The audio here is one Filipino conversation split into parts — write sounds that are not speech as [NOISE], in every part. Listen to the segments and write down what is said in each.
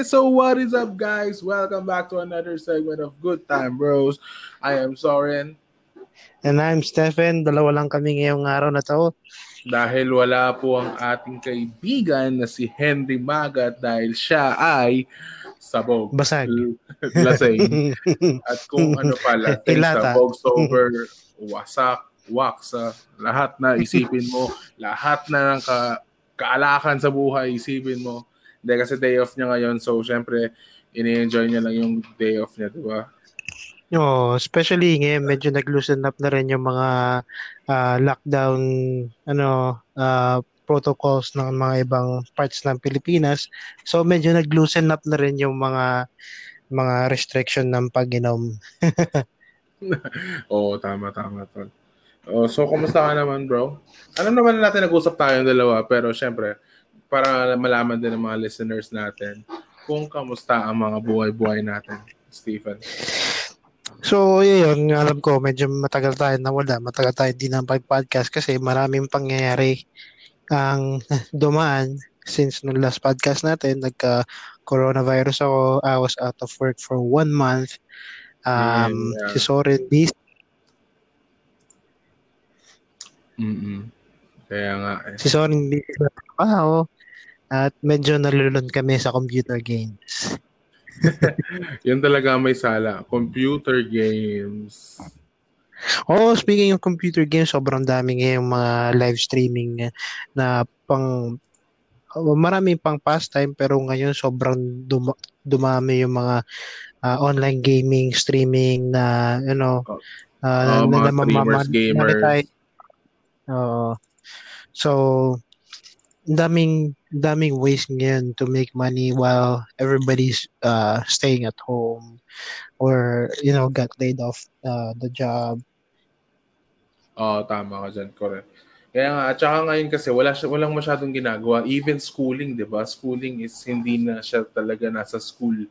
Okay, so what is up, guys? Welcome back to another segment of Good Time Bros. I am Soren. And I'm Stephen. Dalawa lang kami ngayong araw na to. Dahil wala po ang ating kaibigan na si Henry Magat dahil siya ay sabog. Basag. [LAUGHS] Lasing. At kung ano pala, [LAUGHS] sabog, sober, wasak, waksa, lahat na isipin mo, lahat na ng ka, kaalakan sa buhay, isipin mo. Hindi kasi day off niya ngayon, so syempre, ini-enjoy niya lang yung day off niya, di ba? Oh, especially ngayon medyo nag-loosen up na rin yung mga uh, lockdown ano uh, protocols ng mga ibang parts ng Pilipinas. So medyo nag-loosen up na rin yung mga mga restriction ng pag-inom. [LAUGHS] Oo, tama tama tol. Oh, so kumusta ka naman, bro? Ano naman natin nag-usap tayo ng dalawa, pero syempre para malaman din ng mga listeners natin kung kamusta ang mga buhay-buhay natin, Stephen. So, yun, alam ko, medyo matagal tayo nawala. Matagal tayo din ng podcast kasi maraming pangyayari ang [LAUGHS] dumaan since no last podcast natin. Nagka-coronavirus ako. I was out of work for one month. Um, yeah, yeah. Si Soren busy. Mm-mm. Kaya nga eh. Si Soren busy sa trabaho. At medyo nalulun kami sa computer games. [LAUGHS] Yan talaga may sala. Computer games. Oh, speaking of computer games, sobrang dami ngayong mga live streaming na pang oh, marami pang pastime pero ngayon sobrang dum- dumami yung mga uh, online gaming, streaming na you know uh, uh, mga na, streamers, na, gamers. Uh, so daming daming ways ngayon to make money while everybody's uh, staying at home or you know got laid off uh, the job. Oo, oh, tama ka dyan. Correct. Kaya nga, at saka ngayon kasi wala walang masyadong ginagawa. Even schooling, di ba? Schooling is hindi na siya talaga nasa school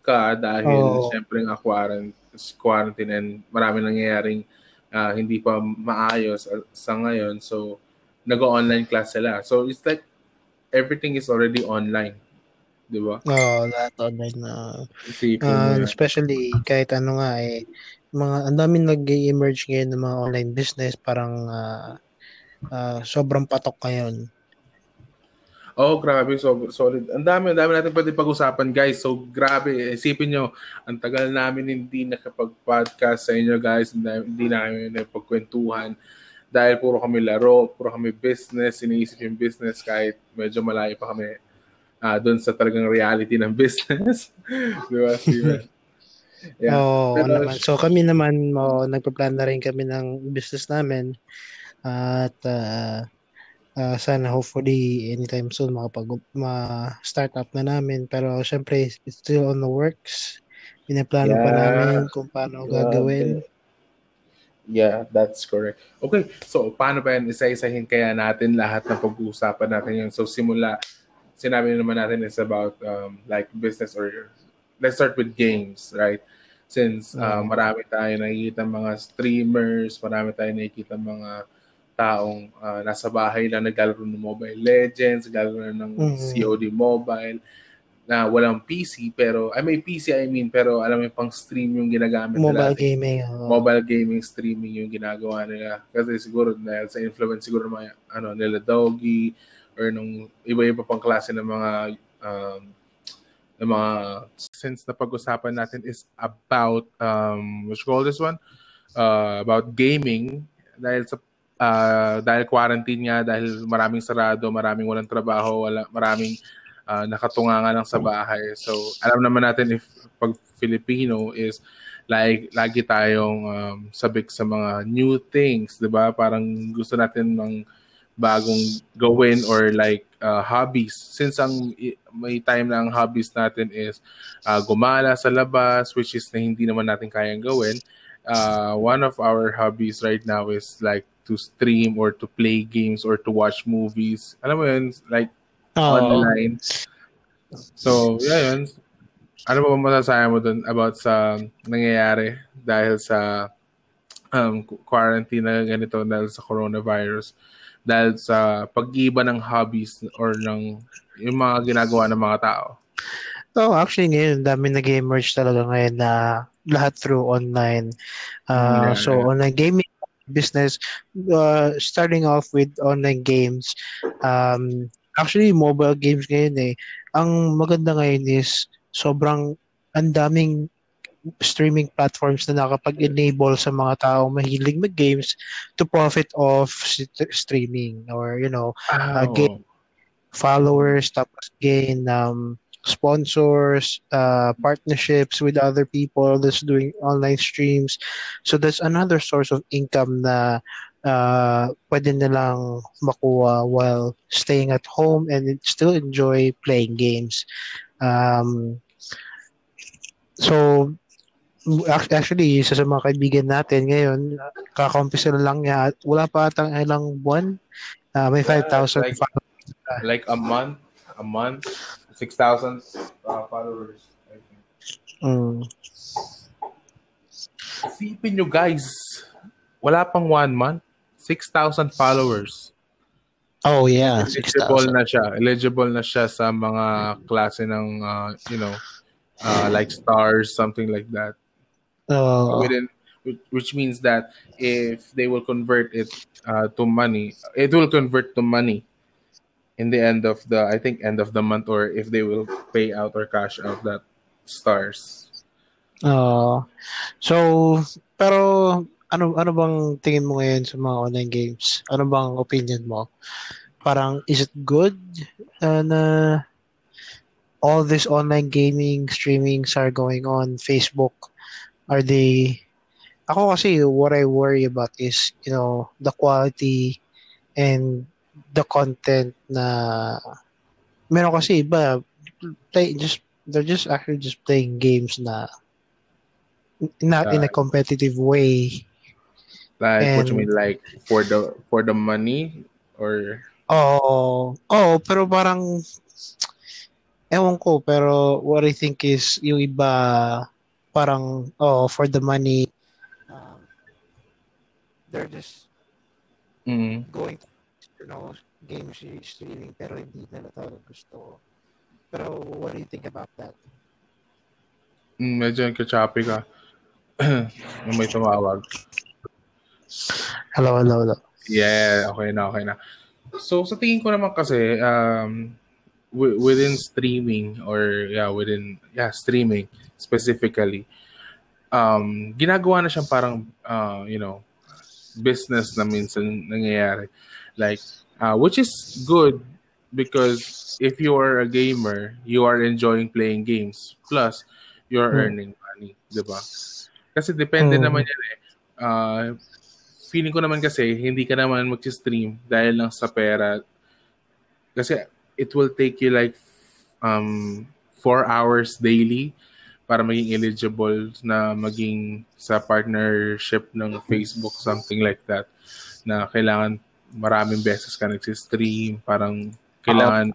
ka dahil oh. syempre ang quarantine, quarantine and marami nangyayaring uh, hindi pa maayos sa ngayon. So, nag-online class sila. So, it's like everything is already online. Di ba? Oo, oh, lahat online na. Uh, especially kahit ano nga eh, mga ang daming nag-emerge ngayon ng mga online business parang uh, uh, sobrang patok ngayon. Oh, grabe. So, solid. Ang dami, ang dami natin pwede pag-usapan, guys. So, grabe. Isipin nyo, ang tagal namin hindi nakapag-podcast sa inyo, guys. Hindi namin napagkwentuhan dahil puro kami laro, puro kami business, iniisip yung business kahit medyo malayo pa kami uh, doon sa talagang reality ng [LAUGHS] business. Di ba, Steven? Yeah. Oo, Pero, naman. So kami naman, oh, nagpa-plan na rin kami ng business namin. At uh, uh, sana hopefully anytime soon makapag ma-start up na namin. Pero syempre, it's still on the works. Pinaplano yeah. pa namin kung paano yeah. gagawin. Yeah, that's correct. Okay, so paano ba yan? Isa-isahin kaya natin lahat ng pag-uusapan natin yun. So simula, sinabi naman natin is about um, like business or let's start with games, right? Since uh, marami tayo nakikita mga streamers, marami tayo nakikita mga taong uh, nasa bahay lang naglalaro ng Mobile Legends, naglalaro ng mm-hmm. COD Mobile, na walang PC pero ay may PC I mean pero alam mo pang stream yung ginagamit mobile nila. gaming oh. mobile gaming streaming yung ginagawa nila kasi siguro dahil sa influence siguro ng mga ano nila doggy or nung iba-iba pang klase ng mga um, ng mga since na pag-usapan natin is about um what you call this one uh, about gaming dahil sa uh, dahil quarantine nga dahil maraming sarado maraming walang trabaho wala maraming uh, nakatunga nga lang sa bahay. So, alam naman natin if pag Filipino is like lagi tayong um, sabik sa mga new things, 'di ba? Parang gusto natin ng bagong gawin or like uh, hobbies. Since ang may time na ang hobbies natin is uh, gumala sa labas which is na hindi naman natin kayang gawin. Uh, one of our hobbies right now is like to stream or to play games or to watch movies. Alam mo yun, like oh. online. So, yeah, yun. Ano ba masasabi mo dun about sa nangyayari dahil sa um, quarantine na ganito dahil sa coronavirus? Dahil sa pag-iba ng hobbies or ng yung mga ginagawa ng mga tao? Oh, actually ngayon, dami nag-emerge talaga ngayon na lahat through online. Uh, yeah, so, yeah. online gaming business, uh, starting off with online games. Um, actually, mobile games ngayon eh. Ang maganda ngayon is sobrang ang daming streaming platforms na nakapag-enable sa mga tao mahilig mag-games to profit off streaming or you know oh. uh, gain followers tapos gain um, sponsors uh, partnerships with other people that's doing online streams so that's another source of income na uh, pwede nilang makuha while staying at home and still enjoy playing games um, so actually, isa sa mga kaibigan natin ngayon, kakampisa na lang niya at wala pa atang ilang buwan. Uh, may 5,000 like, like a month, a month, 6,000 uh, followers. I think. Mm. Isipin nyo guys, wala pang one month, 6,000 followers. Oh yeah, eligible 6, na siya. Eligible na siya sa mga klase ng uh, you know, uh, like stars, something like that. Uh, within which means that if they will convert it uh, to money, it will convert to money in the end of the I think end of the month or if they will pay out or cash out that stars. Uh, so pero ano ano bang tingin mo ngayon sa mga online games? Ano bang opinion mo? Parang is it good uh, na all this online gaming streamings are going on Facebook are they ako kasi what I worry about is you know the quality and the content na meron kasi iba play just they're just actually just playing games na not in a competitive way like and, what you mean like for the for the money or? Oh oh pero parang ewan ko pero what I think is yung iba parang oh for the money um, they're just mm. going to, you know game streaming pero hindi nila talaga gusto. Pero what do you think about that? Mm, medyo nagka-choppy ka. [CLEARS THROAT] May tumawag hello hello hello. Yeah okay na okay na. So sa tingin ko naman kasi um within streaming or yeah within yeah streaming specifically um ginagawa na siyang parang uh, you know business na minsan nangyayari. Like uh, which is good because if you are a gamer you are enjoying playing games. Plus you're hmm. earning money di ba? Kasi depende hmm. naman yan eh. Uh, feeling ko naman kasi hindi ka naman mag-stream dahil lang sa pera kasi it will take you like um four hours daily para maging eligible na maging sa partnership ng Facebook, something like that. Na kailangan maraming beses ka nag-stream, parang kailangan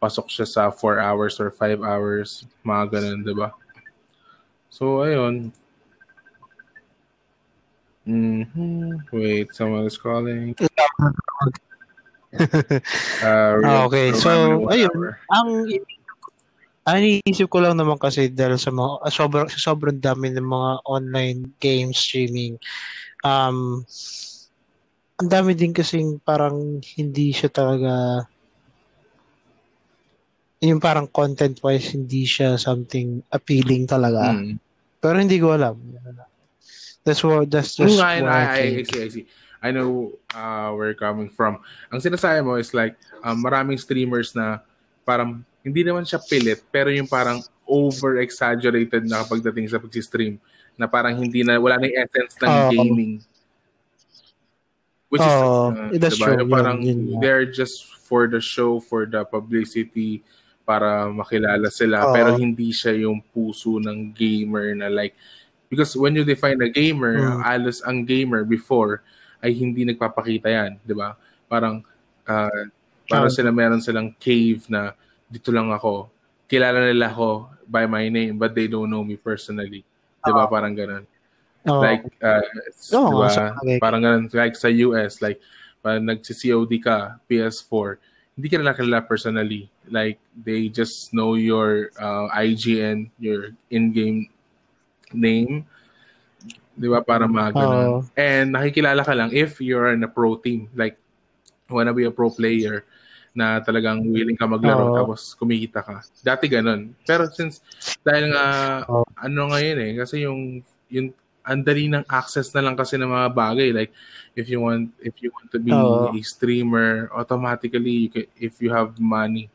pasok siya sa 4 hours or 5 hours, mga ganun, di ba? So, ayun. Mm-hmm. Wait, someone is calling. [LAUGHS] uh, ah, okay, so ayun, ang ang iniisip ko lang naman kasi dahil sa mga sobrang sobrang dami ng mga online game streaming um ang dami din kasing parang hindi siya talaga yung parang content wise hindi siya something appealing talaga. Mm. Pero hindi ko alam. That's what that's just I, I, I, I see, I see. I know uh, where you're coming from. Ang sinasabi mo is like, um, maraming streamers na parang hindi naman siya pilit, pero yung parang over-exaggerated na pagdating sa pag-stream na parang hindi na, wala na yung essence ng uh, gaming. Which is, uh, that's diba? true. Parang yun, yun, they're just for the show, for the publicity, para makilala sila. Uh, pero hindi siya yung puso ng gamer na like, because when you define a gamer, uh, alas ang gamer before, ay hindi nagpapakita yan, di ba? Parang, uh, para sila meron silang cave na dito lang ako. Kilala nila ako by my name but they don't know me personally. Di ba? Uh, parang ganun. Uh, like, uh, oh, di ba? Parang ganun. Like sa US, like, parang nagsi-COD ka, PS4, hindi ka nila kilala personally. Like, they just know your uh, IGN, your in-game name. Di ba? Para ganun. Oo. And nakikilala ka lang if you're in a pro team. Like, wanna be a pro player na talagang willing ka maglaro Oo. tapos kumikita ka. Dati ganun. Pero since, dahil nga, Oo. ano ngayon eh, kasi yung, yung, ang dali ng access na lang kasi ng mga bagay. Like, if you want, if you want to be Oo. a streamer, automatically, you can, if you have money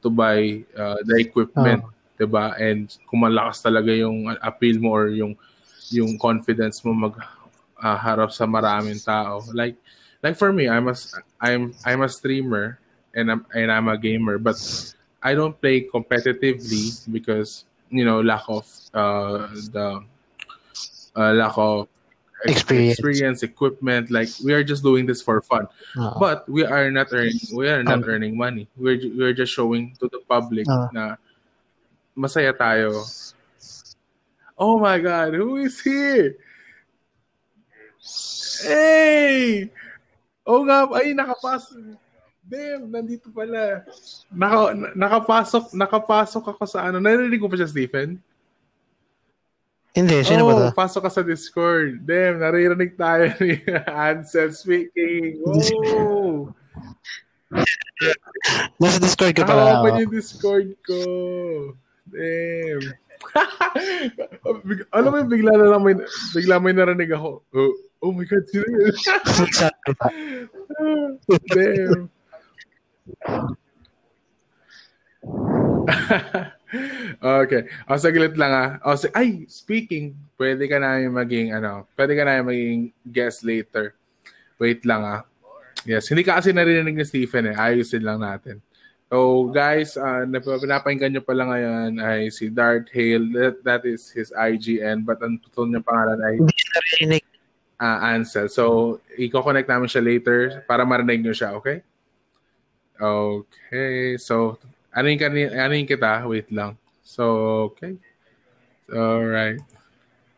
to buy uh, the equipment, 'di ba? And kung malakas talaga yung appeal mo or yung yung confidence mo mag ah, harap sa maraming tao. Like like for me, I'm a I'm I'm a streamer and I'm and I'm a gamer, but I don't play competitively because you know lack of uh, the uh, lack of Experience. experience, equipment. Like we are just doing this for fun, Oo. but we are not earning. We are not Um, earning money. We're we're just showing to the public Ah. na masaya tayo. Oh my God, who is here? Hey! Oh nga, ay nakapasok. Damn, nandito pala. Naka, na- nakapasok, nakapasok ako sa ano. Narinig ko pa siya, Stephen? Hindi, sino oh, ba to? pasok ka sa Discord. Damn, naririnig tayo ni [LAUGHS] Ansel speaking. Oh! Nasa Discord ka pala. Naka-open yung Discord ko. Damn. [LAUGHS] Alam mo bigla na lang may, bigla may narinig ako. Oh, oh my God, pa. [LAUGHS] Damn. [LAUGHS] okay. O, saglit lang ah. O, si- ay, speaking, pwede ka namin maging, ano, pwede ka namin maging guest later. Wait lang ah. Yes, hindi ka kasi narinig ni Stephen eh. Ayusin lang natin. So, guys, uh, nap- pinapakinggan nyo pala ngayon ay si Dart Hale. That, that is his IGN. But ang totoo niyang pangalan ay uh, Ansel. So, i-connect namin siya later para marinig nyo siya, okay? Okay. So, ano yung, kani- ano yung kita? Wait lang. So, okay. Alright.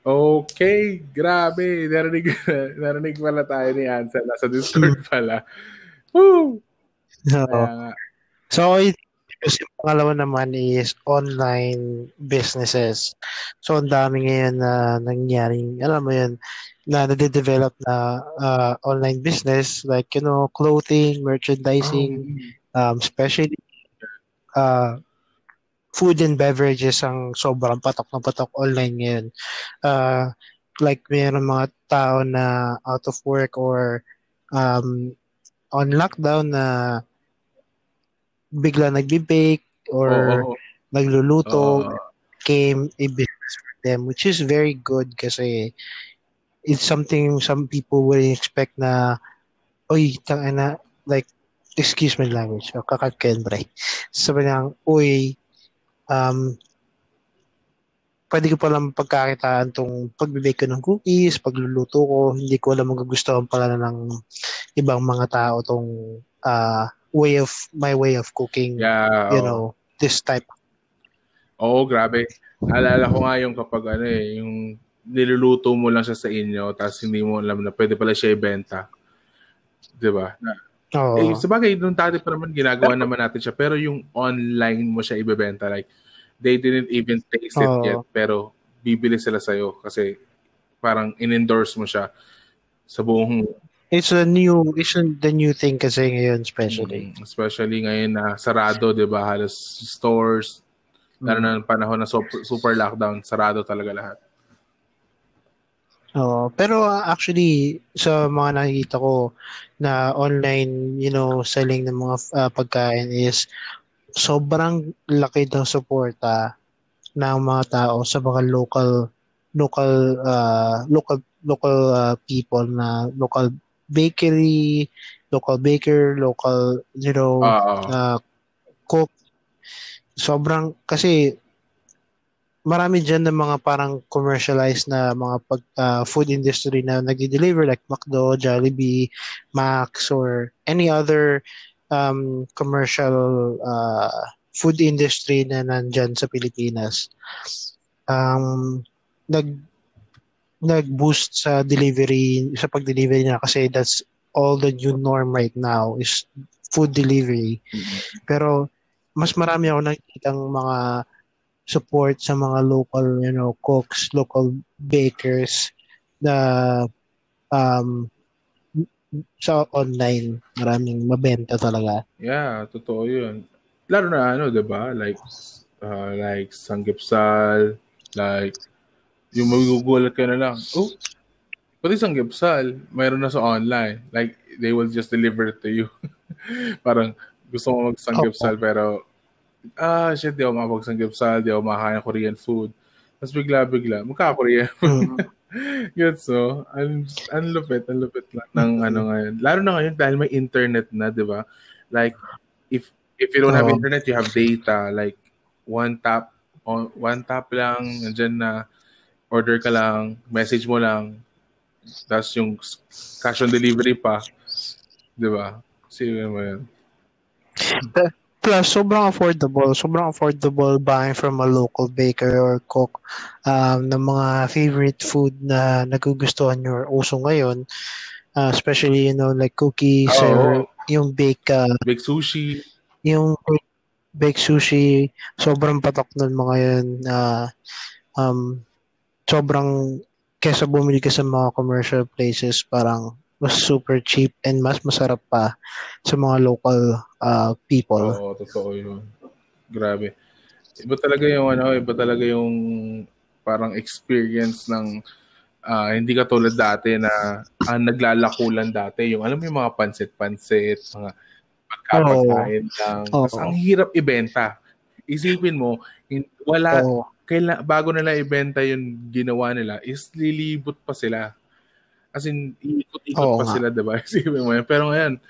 Okay. Grabe. Narinig, [LAUGHS] narinig pala tayo ni Ansel. Nasa Discord pala. Woo! [LAUGHS] Oo. Kaya. So, kasi yung pangalawa naman is online businesses. So, ang dami ngayon na nangyaring, alam mo yun, na nade-develop na uh, online business like, you know, clothing, merchandising, Oh, um, especially uh, food and beverages ang sobrang patok na patok online ngayon. Uh, like mayroon mga tao na out of work or um, on lockdown na bigla nagbe-bake or Oo, oo. nagluluto Oo. became a business for them which is very good kasi it's something some people would expect na oy tanga na like excuse my language o kakatken bre [LAUGHS] sabi niya uy um pwede ko palang pagkakitaan tong pagbibake ko ng cookies, pagluluto ko, hindi ko alam magugustuhan pala ng ibang mga tao tong uh, way of, my way of cooking, Yeah. you oo. know, this type. Oo, grabe. Alala ko nga yung kapag ano eh, yung niluluto mo lang siya sa inyo tapos hindi mo alam na pwede pala siya ibenta. 'Di ba? Oo. Eh, sa bagay, nung dati pa naman, ginagawa naman natin siya. Pero yung online mo siya ibebenta, like, they didn't even taste it Oo. yet, pero bibili sila sa'yo kasi parang in-endorse mo siya sa buong, It's a new, it's a, the new thing kasi ngayon especially. Mm, especially ngayon na sarado, di ba? Halos stores, lalo na ng panahon na super, super lockdown, sarado talaga lahat. Oo. pero uh, actually, sa mga nakikita ko na online, you know, selling ng mga uh, pagkain is sobrang laki ng suporta ng mga tao sa mga local local uh, local local uh, people na local bakery, local baker, local you know, uh, cook. Sobrang, kasi marami dyan ng mga parang commercialized na mga pag, uh, food industry na nag-deliver like McDo, Jollibee, Max, or any other um, commercial uh, food industry na nandyan sa Pilipinas. Um, nag nag-boost sa delivery, sa pag-delivery na kasi that's all the new norm right now is food delivery. Mm-hmm. Pero mas marami ako nakikita mga support sa mga local, you know, cooks, local bakers na um, sa online, maraming mabenta talaga. Yeah, totoo yun. Lalo na ano, 'di ba? Like uh, like sanggipsal, like yung magugulat ka na lang. Oh, pati sanggipsal, mayroon na sa online. Like they will just deliver it to you. [LAUGHS] Parang gusto mo magsanggipsal oh, pero ah, shit, di ako makapagsanggipsal, di ako makakain Korean food. Tapos bigla-bigla, magka-Korean food. Mm. [LAUGHS] Gets so, ang, ang lupit, ang lupit lang ng mm-hmm. ano ngayon. Lalo na ngayon dahil may internet na, di ba? Like, if if you don't have internet, you have data. Like, one tap, on, one tap lang, nandiyan na, order ka lang, message mo lang, tapos yung cash on delivery pa, di ba? Sige mo yun. Plus, sobrang affordable. Sobrang affordable buying from a local baker or cook um, ng mga favorite food na nagugustuhan nyo or uso ngayon. Uh, especially, you know, like cookies oh, or yung bake... Uh, bake sushi. Yung bake sushi, sobrang patok nun mga yun. Uh, um, sobrang kesa bumili ka sa mga commercial places, parang mas super cheap and mas masarap pa sa mga local uh, people. Oo, totoo yun. Grabe. Iba talaga yung ano, iba talaga yung parang experience ng uh, hindi ka tulad dati na uh, naglalakulan dati. Yung alam mo yung mga pansit-pansit, mga pagkapagkain oh. lang. Oh. Tapos ang hirap ibenta. Isipin mo, wala, oh. Kaila, bago nila ibenta yung ginawa nila, is lilibot pa sila As in, iikot-ikot pa nga. sila, diba? [LAUGHS] Isipin mo yan. Pero ngayon,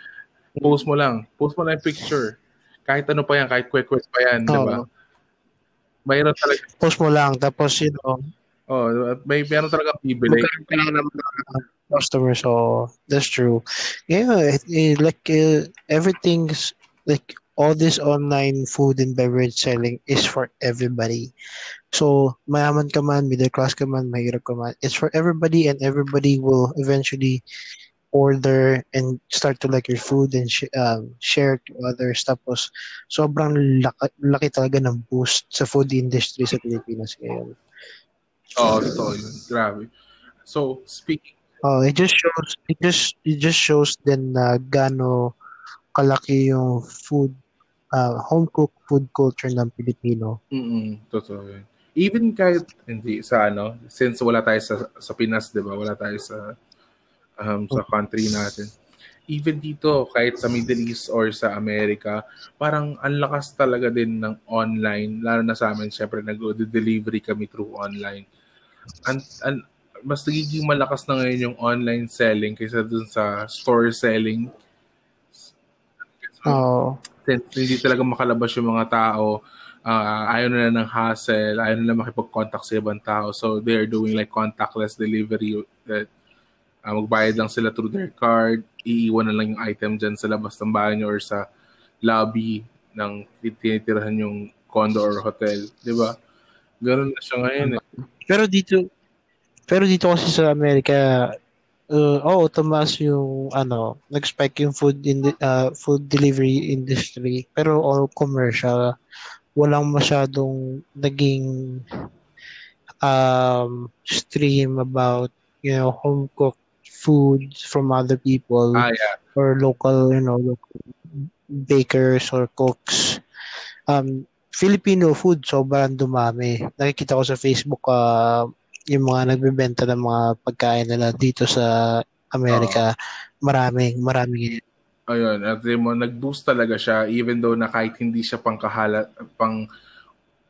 post mo lang. Post mo lang yung picture. Kahit ano pa yan, kahit quick-quick pa yan, Oo. diba? Mayroon talaga. Post mo lang, tapos, you know, Oh, may meron talaga bibili. Magkakaroon ng customers, so that's true. Yeah, it, it, like uh, everything's like all this online food and beverage selling is for everybody. So, mayaman ka man, middle class ka man, mahirap ka man, it's for everybody and everybody will eventually order and start to like your food and sh- um, share to others. Tapos, sobrang laki, laki talaga ng boost sa food industry sa Pilipinas ngayon. Oh, totoo yun. Grabe. So, speaking Oh, it just shows it just it just shows then na uh, gaano kalaki yung food uh, home cooked food culture ng Pilipino. Mm. Totoo yun. Even kahit hindi sa ano, since wala tayo sa sa Pinas, 'di ba? Wala tayo sa um, sa country natin. Even dito, kahit sa Middle East or sa Amerika, parang ang lakas talaga din ng online. Lalo na sa amin, syempre, nag-delivery kami through online. And, and mas nagiging malakas na ngayon yung online selling kaysa dun sa store selling. Oo. Oh since hindi talaga makalabas yung mga tao, uh, ayaw nila ng hassle, ayaw nila makipag-contact sa ibang tao. So they are doing like contactless delivery that uh, magbayad lang sila through their card, iiwan na lang yung item dyan sa labas ng bahay nyo or sa lobby ng tinitirahan yung condo or hotel. Di ba? Ganun na siya ngayon eh. Pero dito, pero dito kasi sa Amerika, uh, oh, tumaas yung ano, nag-spike yung food in uh, food delivery industry pero all commercial. Walang masyadong naging um, stream about you know home cooked foods from other people ah, yeah. or local you know local bakers or cooks. Um, Filipino food sobrang dumami. Nakikita ko sa Facebook uh, yung mga nagbebenta ng mga pagkain nila dito sa Amerika, uh, maraming, maraming Ayun, at mo, nag-boost talaga siya even though na kahit hindi siya pang kahalat, pang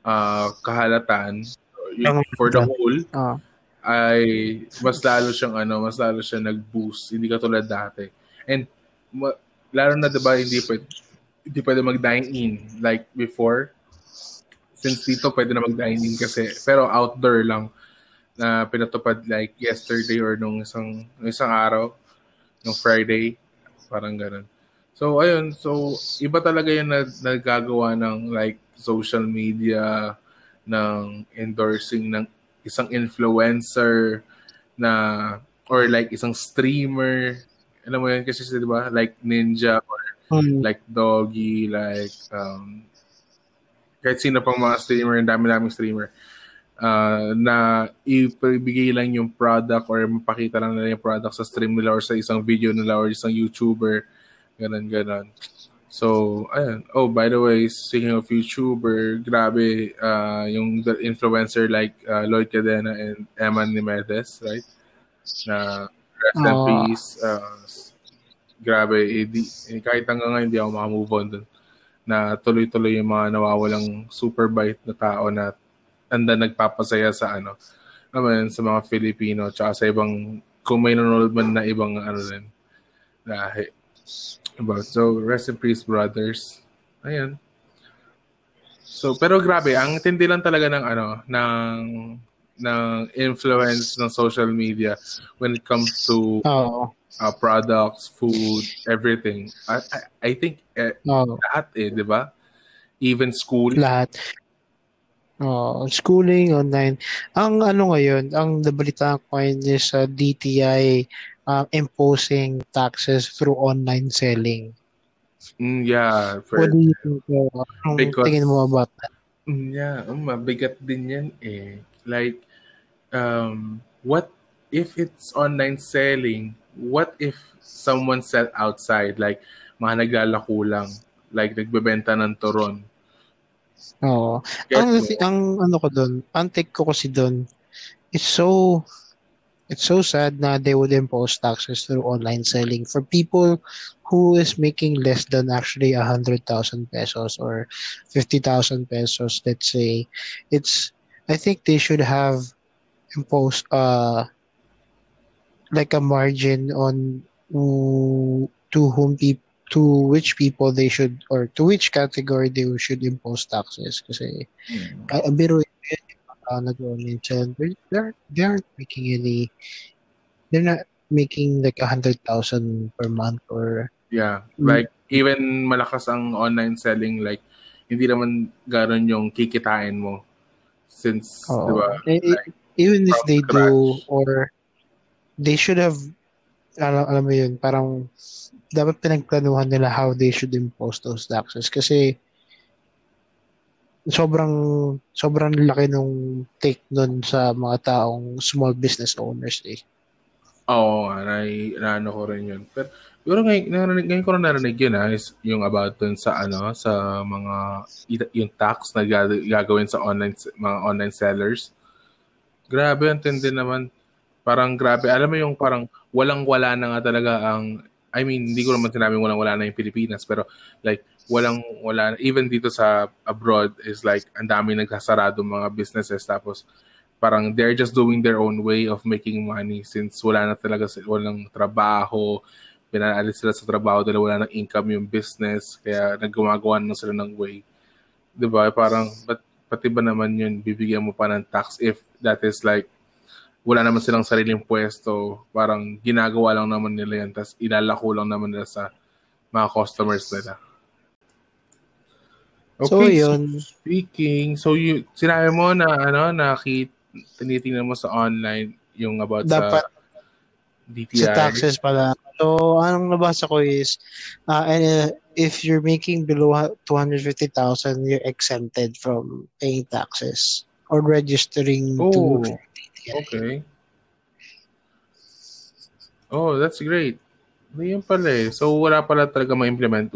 uh, kahalatan for the whole, uh, ay mas lalo siyang ano, mas lalo siya nag-boost, hindi katulad dati. And ma- lalo na 'di ba hindi pwede hindi pwede mag-dine in like before. Since dito pwede na mag-dine in kasi pero outdoor lang na pinatupad like yesterday or nung isang nung isang araw, nung Friday, parang ganun. So ayun, so iba talaga 'yung na, nagagawa ng like social media ng endorsing ng isang influencer na or like isang streamer. Alam mo 'yun kasi 'di ba? Like Ninja or mm. like Doggy, like um, kahit sino pang mga streamer, ang dami-daming streamer, uh, na ibigay lang yung product or mapakita lang nila yung product sa stream nila or sa isang video nila or isang YouTuber, ganun, ganun. So, ayan. Oh, by the way, speaking of YouTuber, grabe uh, yung influencer like uh, Lloyd Cadena and Eman Nimedes, right? Na rest in peace. Uh, grabe, edi, eh, kahit hanggang ngayon hindi ako makamove on dun. Na tuloy-tuloy yung mga nawawalang super bite na tao na anda nagpapasaya sa ano, naman sa mga Filipino tsaka sa ibang kung may nanonood man na ibang ano din lahi. About. So, rest in peace, brothers. Ayan. So, pero grabe, ang tindi lang talaga ng ano, ng ng influence ng social media when it comes to oh. uh, products, food, everything. I I, I think eh, oh. lahat eh, 'di ba? Even school. Lahat. Oh, schooling online. Ang ano ngayon, ang nabalitaan ko ngayon is uh, DTI uh, imposing taxes through online selling. Mm, yeah. For, What do you think? Uh, anong because, tingin mo about that? Mm, yeah, um, mabigat din yan eh. Like, um, what if it's online selling? What if someone sell outside? Like, mga naglalako lang. Like, nagbebenta ng turon. Oo. Ang, ang ano ko doon, ang take ko kasi doon, it's so it's so sad na they would impose taxes through online selling for people who is making less than actually a hundred thousand pesos or fifty thousand pesos. Let's say it's. I think they should have imposed uh like a margin on who, to whom people to which people they should or to which category they should impose taxes kasi mm. uh, biro uh, nag-online sell, they're, they aren't making any, they're not making like a hundred thousand per month or yeah like even malakas ang online selling like hindi naman ganon yung kikitain mo since oh. di ba eh, eh, like, even if they scratch. do or they should have alam, alam mo yun parang dapat pinagplanuhan nila how they should impose those taxes kasi sobrang sobrang laki nung take nun sa mga taong small business owners eh. Oo, na, na ano ko rin yun. Pero, pero ngayon, narinig, ngayon ko na narinig yun ha, is yung about dun sa ano, sa mga, yung tax na gagawin sa online, mga online sellers. Grabe, ang tindi naman. Parang grabe. Alam mo yung parang walang-wala na nga talaga ang, I mean, hindi ko naman sinabing walang-wala na yung Pilipinas, pero like, walang wala even dito sa abroad is like ang dami nagsasarado mga businesses tapos parang they're just doing their own way of making money since wala na talaga walang trabaho pinaalis sila sa trabaho dahil wala nang income yung business kaya naggumagawa na sila ng way. 'di ba? Parang but pati ba naman yun bibigyan mo pa ng tax if that is like wala naman silang sariling pwesto parang ginagawa lang naman nila yan tapos ilalako lang naman nila sa mga customers nila Okay, so, yun. So, speaking, so you, sinabi mo na, ano, nakit, tinitingnan mo sa online yung about Dapat, sa DTI. Sa taxes pala. So, anong nabasa ko is, uh, and, uh, if you're making below 250,000, you're exempted from paying taxes or registering oh, to. Okay. Oh, that's great. Yan pala eh. So, wala pala talaga ma-implement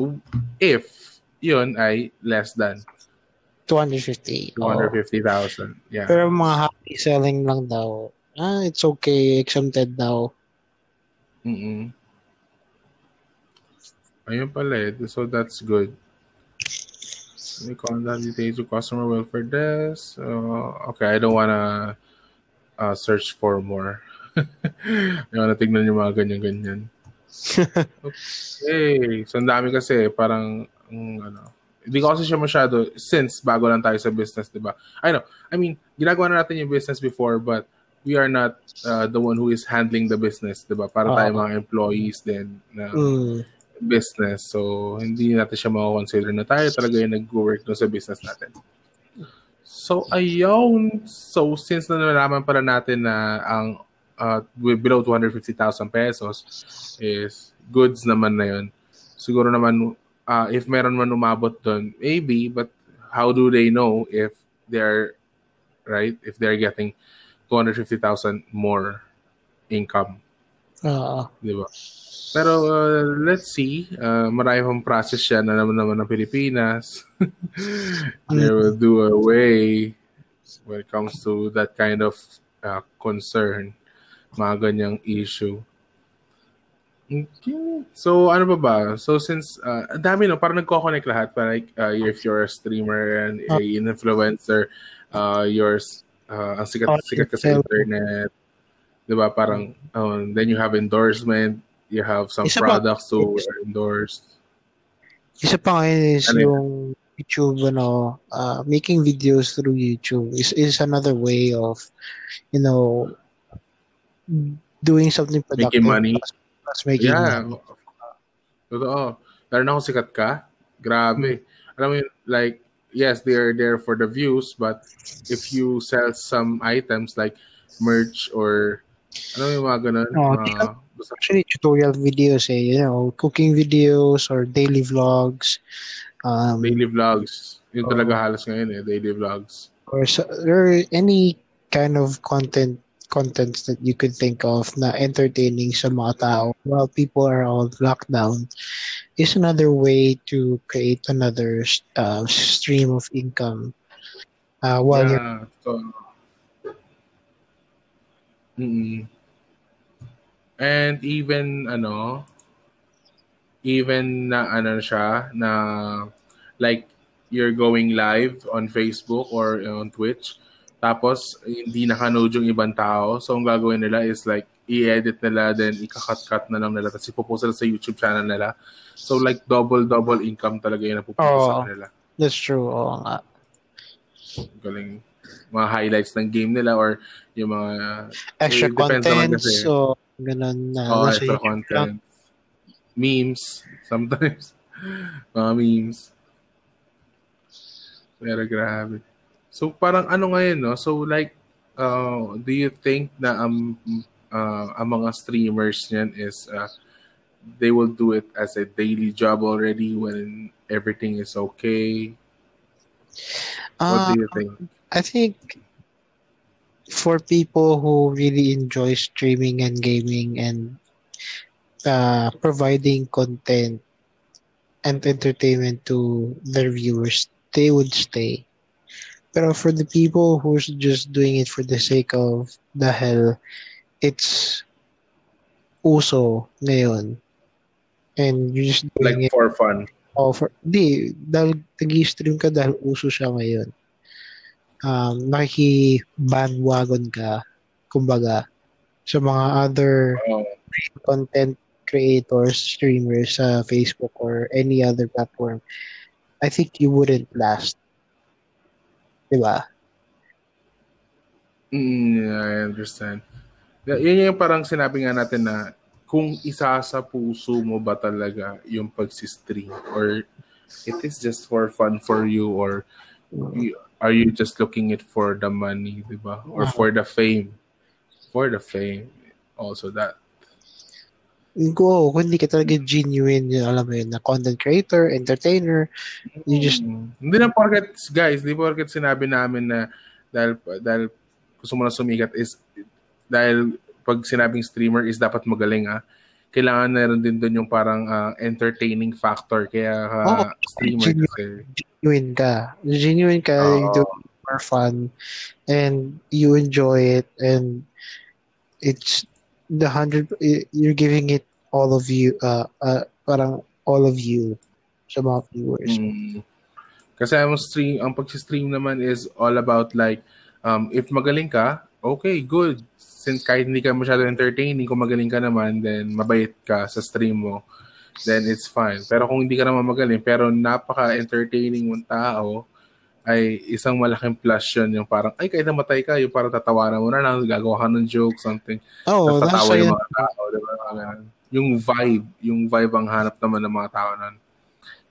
if yun ay less than 250. 250,000. Yeah. Pero mga happy selling lang daw. Ah, it's okay. Exempted daw. Mm Ayun pala eh. So that's good. May contact details to customer welfare desk. Uh, okay, I don't wanna uh, search for more. [LAUGHS] I wanna tignan yung mga ganyan-ganyan. [LAUGHS] okay. So, ang dami kasi parang Mm, ano, hindi ko kasi siya masyado, since bago lang tayo sa business, di ba? I know, I mean, ginagawa na natin yung business before, but we are not uh, the one who is handling the business, di ba? Para uh, tayo mga employees din na mm. business. So, hindi natin siya makakonsider na tayo talaga yung nag-work sa business natin. So, ayun. So, since na nalaman pala natin na ang uh, below 250,000 pesos is goods naman na yun siguro naman, uh, if meron man umabot doon, maybe, but how do they know if they're, right, if they're getting 250,000 more income? Oo. Di ba? Pero uh, let's see, uh, marami pang process siya na naman naman ng Pilipinas. [LAUGHS] they will do away when it comes to that kind of uh, concern, mga ganyang issue. Okay. So, ano ba ba? So, since, uh, dami no, parang nagko-connect lahat. Parang like, uh, if you're a streamer and a influencer, uh, you're, uh, ang sikat, sikat ka sa internet, di ba? Parang, um, then you have endorsement, you have some Isa products pa, to endorse. Isa pa ngayon is ano yung YouTube, ano, uh, making videos through YouTube is, is another way of, you know, doing something productive. Making money. Plus making yeah. money. Totoo. Lalo na kung sikat ka, grabe. Hmm. Alam mo yun, like, yes, they're there for the views, but if you sell some items like merch or ano yung mga ganun? No, uh, actually tutorial videos eh, you know, cooking videos or daily vlogs. Um, daily vlogs. Yun talaga halos ngayon eh, daily vlogs. Or, so, or any kind of content contents that you could think of na entertaining sa mga tao while people are all locked down is another way to create another uh, stream of income uh, while yeah, you're so, mm and even ano even na ano siya na like you're going live on Facebook or on Twitch tapos, hindi nakanood yung ibang tao. So, ang gagawin nila is like, i-edit nila, then ika-cut-cut na lang nila, tapos ipopost nila sa YouTube channel nila. So, like, double-double income talaga yung napupunta oh, sa kanila. That's true. Oo nga. Galing. Mga highlights ng game nila or yung mga... Extra eh, content. So, ganun na. Oh, extra content. Memes. [LAUGHS] Sometimes. mga memes. Pero grabe. So parang ano ngayon, no? So like, uh, do you think na um, uh, ang mga streamers niyan is uh, they will do it as a daily job already when everything is okay? What do you uh, think? I think for people who really enjoy streaming and gaming and uh, providing content and entertainment to their viewers, they would stay. But for the people who's just doing it for the sake of the hell, it's uso ngayon and you just doing like it for fun. Oh, for, di, dahil nag-stream ka dahil uso siya ngayon. Um, nakiki-bandwagon ka, kumbaga, sa mga other oh. content creators, streamers sa Facebook or any other platform, I think you wouldn't last. Di ba? Mm, yeah, I understand. Yun yung parang sinabi nga natin na kung isa sa puso mo ba talaga yung pagsistream or it is just for fun for you or you, are you just looking it for the money, di ba? Or for the fame? For the fame. Also that. Go, kung hindi ka talaga genuine, yun, alam mo yun, na content creator, entertainer, you just... Hmm. Hindi na porket, guys, hindi porket sinabi namin na dahil, dahil gusto mo na sumikat is dahil pag sinabing streamer is dapat magaling ah kailangan na rin din doon yung parang uh, entertaining factor kaya uh, oh, streamer genuine, kasi genuine ka genuine ka oh. you do for fun and you enjoy it and it's the hundred you're giving it all of you uh, uh parang all of you sa mga viewers. Mm. Kasi ang stream ang pag-stream naman is all about like um if magaling ka, okay, good. Since kahit hindi ka masyado entertaining, kung magaling ka naman, then mabait ka sa stream mo, then it's fine. Pero kung hindi ka naman magaling, pero napaka-entertaining mong tao, ay isang malaking plus yun. Yung parang, ay, kahit namatay ka, yung parang tatawanan mo na lang, gagawa ka ng joke, something. Oh, Tapos tatawa yung mga tao. Diba? Yung vibe, yung vibe ang hanap naman ng mga tao nun.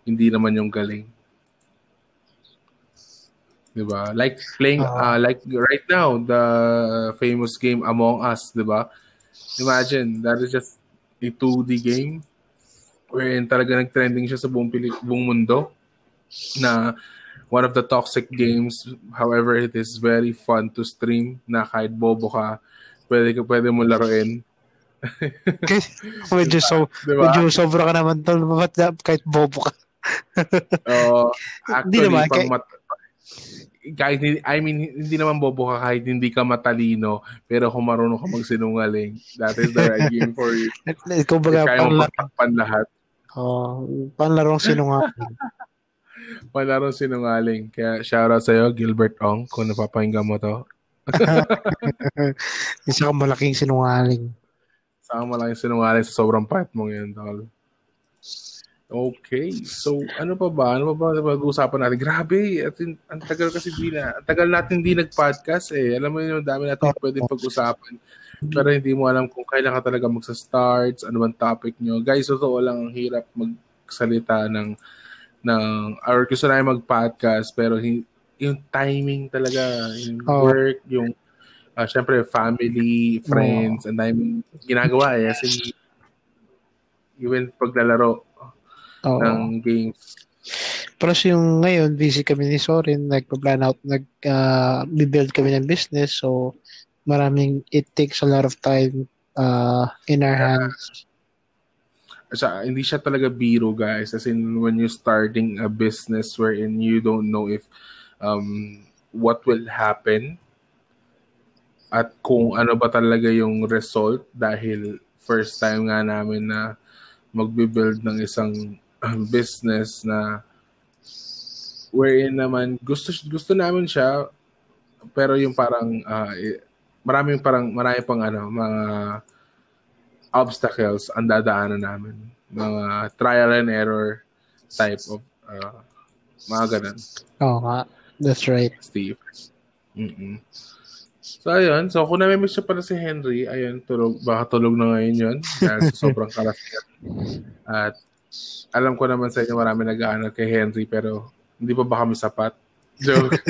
Hindi naman yung galing. Diba? Like playing, uh, uh, like right now, the famous game Among Us, diba? Imagine, that is just a 2D game. wherein talaga nag-trending siya sa buong, Pili- buong mundo na one of the toxic games. However, it is very fun to stream na kahit bobo ka, pwede, ka, pwede mo laruin. [LAUGHS] medyo, so, diba? medyo sobra ka naman tol. Ba't kahit bobo ka? Oo. uh, actually, naman, pang mat- kahit I mean hindi naman bobo ka kahit hindi ka matalino pero kung marunong ka magsinungaling that is the right game for you. [LAUGHS] Ikaw baga kaya mo patakpan lahat. Oh, panlarong sinungaling. [LAUGHS] panlarong sinungaling. Kaya shoutout sa iyo Gilbert Ong kung napapakinggan mo to. [LAUGHS] Isa kang malaking sinungaling. Isa kang malaking sinungaling sa sobrang pait mo ngayon, tol. Okay. So, ano pa ba? Ano pa ba pag-uusapan natin? Grabe. At, ang tagal kasi di na. Ang tagal natin di nag-podcast eh. Alam mo yun, dami natin pwedeng pag-usapan. Pero hindi mo alam kung kailan ka talaga magsa-start, ano bang topic nyo. Guys, totoo lang ang hirap magsalita ng ng or gusto na mag-podcast pero yung timing talaga, yung oh. work, yung uh, syempre family, friends, oh. and I'm ginagawa eh. Kasi even paglalaro, Oo. ng games. Plus yung ngayon, busy kami ni Sorin, nagpa-plan out, nag uh, build kami ng business, so maraming, it takes a lot of time uh, in our hands. Siya, hindi siya talaga biro, guys. As in, when you're starting a business wherein you don't know if um, what will happen at kung ano ba talaga yung result dahil first time nga namin na magbe-build ng isang business na wherein naman gusto gusto namin siya pero yung parang uh, maraming parang marami pang ano mga obstacles ang dadaanan namin mga trial and error type of uh, mga ganun. Oo oh, nga. That's right. Steve. Mm-mm. So, ayun. So, kung namimiss siya pala si Henry, ayun, tulog, baka tulog na ngayon yun dahil sa sobrang karasikat. At alam ko naman sa inyo marami nag-aano kay Henry pero hindi pa ba kami sapat? Joke.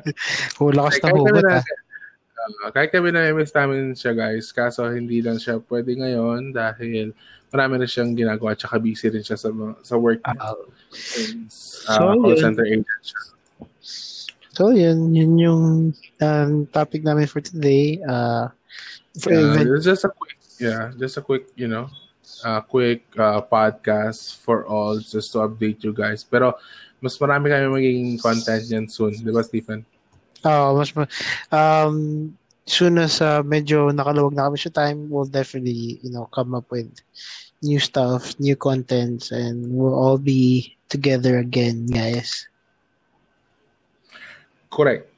[LAUGHS] Hulakas na hugot ha. Uh, kahit kami na miss namin siya guys, kaso hindi lang siya pwede ngayon dahil marami na siyang ginagawa at saka busy rin siya sa, sa work. Uh, uh, so, call center agent siya. So, yun, yun yung um, topic namin for today. Uh, for uh, even... just a quick, yeah, just a quick, you know, uh, quick uh, podcast for all just to update you guys. Pero mas marami kami magiging content yan soon. Di ba, Stephen? Oo, oh, mas ma- um, soon as uh, medyo nakaluwag na kami sa time, we'll definitely, you know, come up with new stuff, new contents, and we'll all be together again, guys. Correct.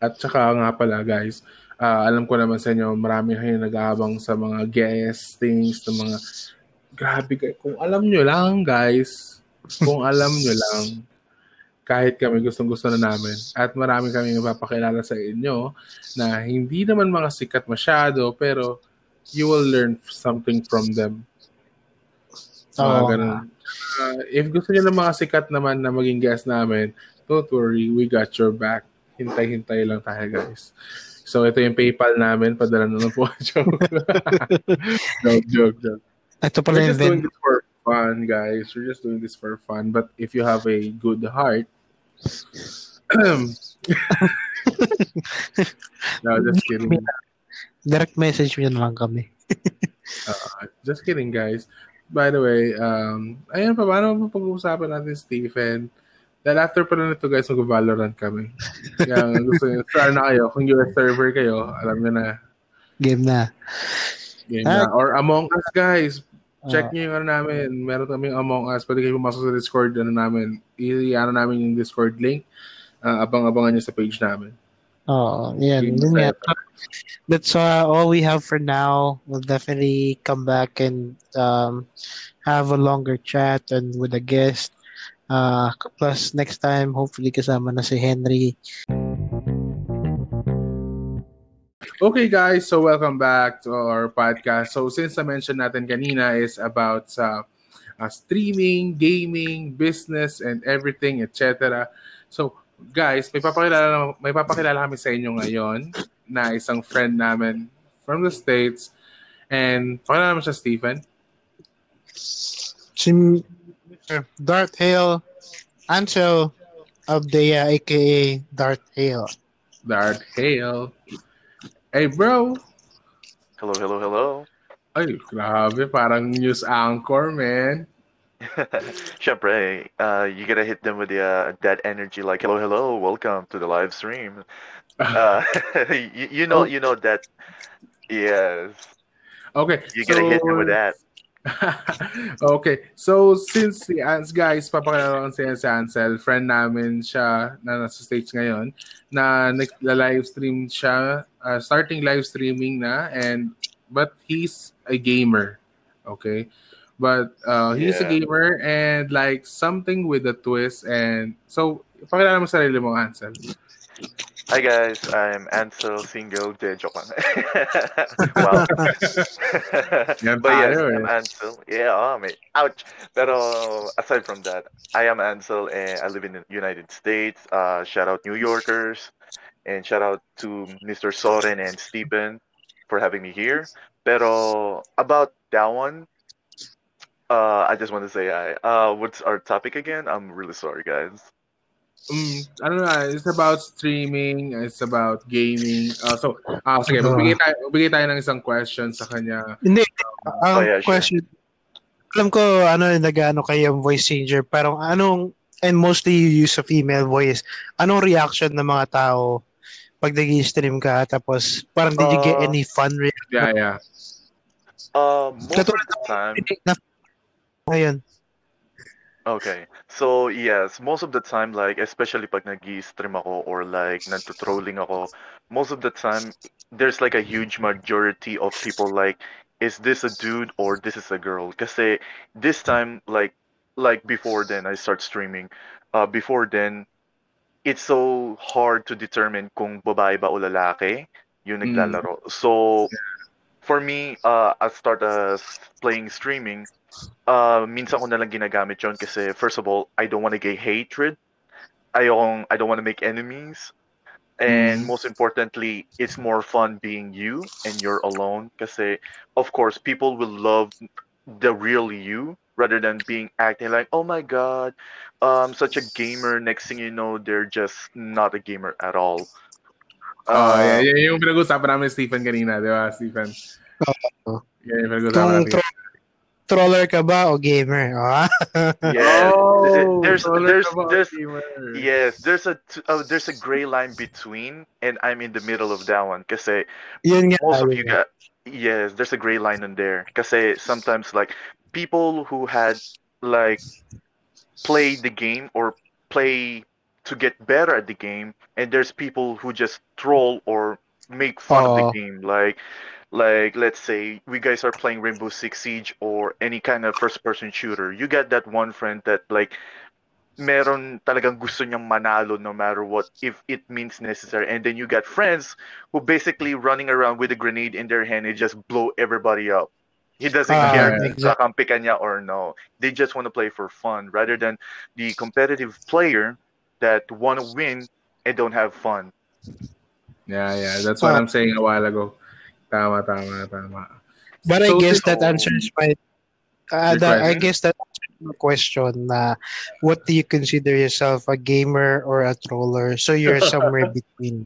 At saka nga pala, guys, uh, alam ko naman sa inyo, marami kayo nag-aabang sa mga guestings, ng mga Grabe, kung alam nyo lang, guys, kung alam nyo lang, kahit kami gustong-gusto na namin at marami kami mapapakilala sa inyo na hindi naman mga sikat masyado pero you will learn something from them. Mga oh. ganun. Uh, if gusto niyo ng mga sikat naman na maging guest namin, don't worry, we got your back. Hintay-hintay lang tayo, guys. So, ito yung PayPal namin. Padala na lang po. [LAUGHS] joke. [LAUGHS] joke, joke, joke. Ito pala We're just doing this for fun, guys. We're just doing this for fun. But if you have a good heart, [CLEARS THROAT] no, just kidding. Direct message mo lang kami. [LAUGHS] uh, just kidding, guys. By the way, um, ayun pa, paano pa pag-uusapan natin, Stephen? Dahil after pala nito, guys, mag-Valorant kami. Kaya gusto nyo, try na kayo. Kung US server kayo, alam nyo na. Game na. Game ah, na. Or Among Us, guys. Check uh, nyo yung ano namin. Meron kaming Among Us. Pwede kayo pumasok sa Discord ano namin. I-ano namin yung Discord link. Uh, abang-abangan nyo sa page namin. Oh, yeah. yeah. That's uh, all we have for now. We'll definitely come back and um, have a longer chat and with a guest. Uh, plus, next time, hopefully kasama na si Henry. Okay guys, so welcome back to our podcast. So since I mentioned natin kanina is about sa uh, streaming, gaming, business and everything, etc. So guys, may papakilala may papakilala kami sa inyo ngayon na isang friend namin from the States. And pakilala mo siya, Stephen. Si Darth Hale, Ansel Abdeya, aka Darth Hale. Darth Hale. Hey, bro. Hello, hello, hello. Ay, grabe. Parang news anchor, man. [LAUGHS] Syempre, uh, you gotta hit them with the, uh, that energy like, hello, hello, welcome to the live stream. [LAUGHS] Uh, [LAUGHS] you, you know, you know that, yes. Okay, You gotta hit them with that. [LAUGHS] okay. So, since si Ans, guys, papakilala ko si si Ansel, friend namin siya na nasa stage ngayon, na nagla-live stream siya, uh, starting live streaming na, and but he's a gamer. Okay? But uh, he's a Yeah. gamer and like something with a twist and so, pakilala mo sarili mo, Ansel. Hi guys, I'm Ansel Single. De, lang. [LAUGHS] wow. [LAUGHS] [LAUGHS] But yes, eh. I'm Ansel. Yeah, oh, mate. Ouch. Pero aside from that, I am Ansel and I live in the United States. Uh, shout out New Yorkers and shout out to Mr. Soren and Stephen for having me here. Pero about that one, uh, I just want to say hi. Uh, what's our topic again? I'm really sorry, guys. Mm, ano na, it's about streaming, it's about gaming. Uh, so, ah, sige, magbigay tayo, magbigay tayo ng isang question sa kanya. Hindi, ang Oh, yeah, sure. question, alam ko, ano, nag-ano kayo yung voice changer, parang anong, and mostly you use a female voice, anong reaction ng mga tao pag nag stream ka, tapos parang did you get Uh, any fun reaction? Yeah, yeah. Uh, most of Katulad the time, na, ngayon. Okay. So, yes, most of the time, like, especially pag nag-stream ako or like, nagtutrolling ako, most of the time, there's like a huge majority of people like, is this a dude or this is a girl? Kasi this time, like, like before then, I start streaming. Uh, before then, it's so hard to determine kung babae ba o lalaki yung Mm. naglalaro. So, for me, uh, I start as playing streaming. Uh, minsan ko na lang ginagamit yon kasi first of all, I don't want to get hatred. Ayong, I don't want to make enemies. And Mm. most importantly, it's more fun being you and you're alone. Kasi, of course, people will love the real you rather than being acting like, oh my god, I'm such a gamer. Next thing you know, they're just not a gamer at all. Oh, Uh, yeah, yeah, yung pinag-usapan namin ni Stephen kanina, di ba, Stephen? Oo. Yeah, yung pinag-usapan Kung natin. tro- troller ka ba o gamer? [LAUGHS] Ah? Yes, Oh, there's troller there's there's gamer? yes, there's a t- uh, there's a gray line between, and I'm in the middle of that one. Kasi Yun nga. most of you got yes, there's a gray line in there. Kasi sometimes like people who had like played the game or play to get better at the game, and there's people who just troll or make fun of the game. Like like let's say we guys are playing Rainbow Six Siege or any kind of first person shooter. You get that one friend that like meron talagang gusto niyang manalo no matter what if it means necessary and then you got friends who basically running around with a grenade in their hand and just blow everybody up he doesn't Ah, care yeah. kung kakampi or no they just want to play for fun rather than the competitive player that want to win and don't have fun Yeah, yeah. That's what Ah. I'm saying a while ago. Tama, tama, tama. But I guess si- that answers my uh, that, I guess that answers my question na what do you consider yourself a gamer or a troller? So you're somewhere [LAUGHS] between.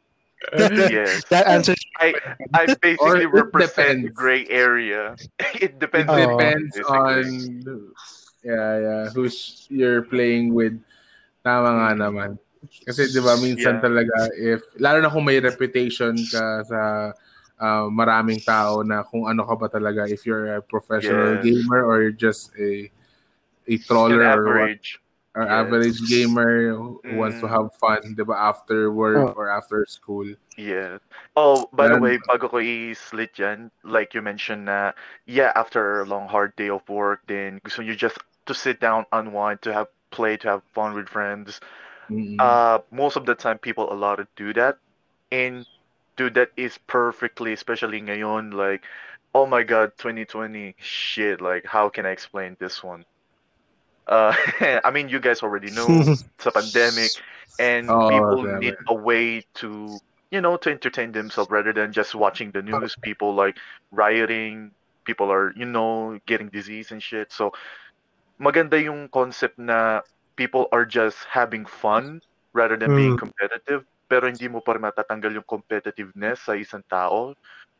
yes [LAUGHS] That answers i i basically represent the gray area it [LAUGHS] It depends Oh. depends on yeah, yeah, who's you're playing with. Tama nga naman. Kasi 'di ba minsan Yeah. talaga if lalo na kung may reputation ka sa uh, maraming tao na kung ano ka ba talaga if you're a professional Yes. gamer or you're just a a troller or what, average or yes. average gamer who who wants to Mm. have fun 'di ba after work Oh. or after school. Yeah. Oh, by the Meron- way, bago ko i-slit yan, like you mentioned na, yeah, after a long, hard day of work, then gusto nyo just to sit down, unwind, to have play, to have fun with friends. Mm-mm. Uh, most of the time, people allow to do that. And dude, that is perfectly, especially ngayon, like, oh my God, 2020, shit, like, how can I explain this one? Uh, [LAUGHS] I mean, you guys already know [LAUGHS] it's a pandemic, and Oh, people damn need a way to, you know, to entertain themselves rather than just watching the news. People like rioting, people are, you know, getting disease and shit. So maganda yung concept na people are just having fun rather than being Mm. competitive pero hindi mo pa rin matatanggal yung competitiveness sa isang tao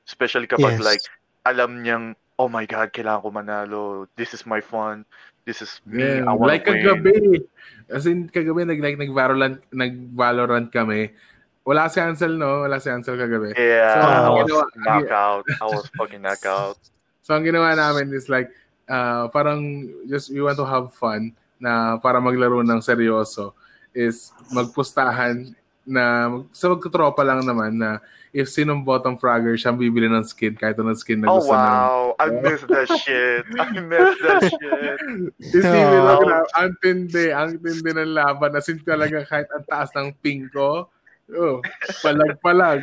especially kapag Yes. like alam niyang oh my god kailangan ko manalo this is my fun this is me Yeah, I wanna like win kagabi. As in, kagabi, nag, like, nag-Valorant, nag-Valorant kami. Wala si Ansel, no? Wala si Ansel kagabi. yeah So, I was ginawa- knockout I was fucking knockout So, ang ginawa namin is like, uh, parang just we want to have fun na para maglaro ng seryoso is magpustahan na sa magkatropa lang naman na if sinong bottom fragger siya bibili ng skin kahit anong skin na oh gusto ng wow I miss that [LAUGHS] shit I miss that shit Isipin mo, Oh. gra- ang tindi, ang tindi ng laban. As in talaga kahit ang taas ng ping ko, oh, palag-palag.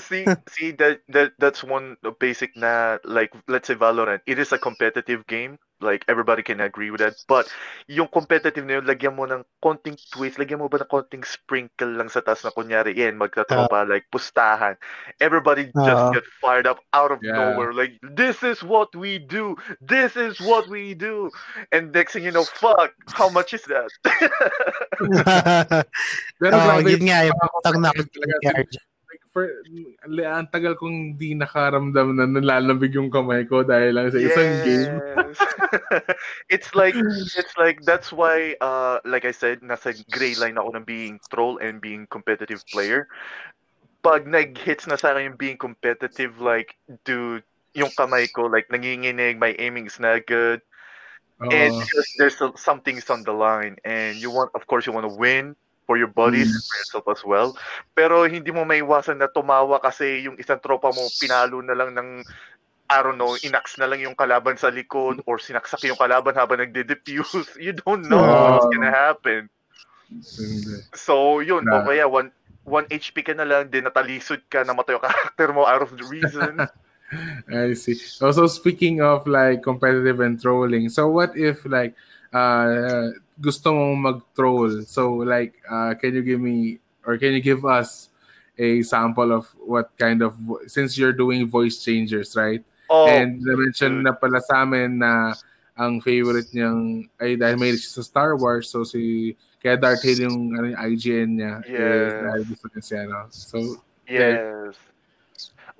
See see that that that's one basic na like let's say Valorant it is a competitive game like everybody can agree with that. But yung competitive na yun lagyan mo ng konting twist lagyan mo ba ng konting sprinkle lang sa taas na kunyari yan magkatropa like pustahan. Everybody just Ah. get fired up out of Yeah. nowhere like this is what we do. This is what we do. And next thing you know fuck how much is that? [LAUGHS] [LAUGHS] Pero Oo, grabe, yun nga, yung putang na talaga. For, ang tagal kong di nakaramdam na nalalambig yung kamay ko dahil lang sa isang game. Yes. [LAUGHS] it's like it's like that's why uh like I said nasa gray line ako ng being troll and being competitive player. Pag nag-hits na sa akin yung being competitive like dude yung kamay ko like nanginginig my aiming is not good and Oo. because there's some- something's on the line and you want of course you want to win for your buddies Mm. for yourself as well pero hindi mo maiwasan na tumawa kasi yung isang tropa mo pinalo na lang ng I don't know, inax na lang yung kalaban sa likod or sinaksak yung kalaban habang nagde-defuse. [LAUGHS] You don't know what's gonna happen. So, yun. Na- O kaya, one, one HP ka na lang, din natalisod ka, namatay yung [LAUGHS] character mo out of the reason. [LAUGHS] I see. Also speaking of like competitive and trolling, so what if like uh gusto mong mag-troll? So like uh can you give me or can you give us a sample of what kind of since you're doing voice changers, right? Oh, And na-mention dude. na pala sa amin na ang favorite niyang ay dahil may siya sa Star Wars so si kaya Darth Vader yung ano, IGN niya Yes. dahil gusto niya siya no? So Yes.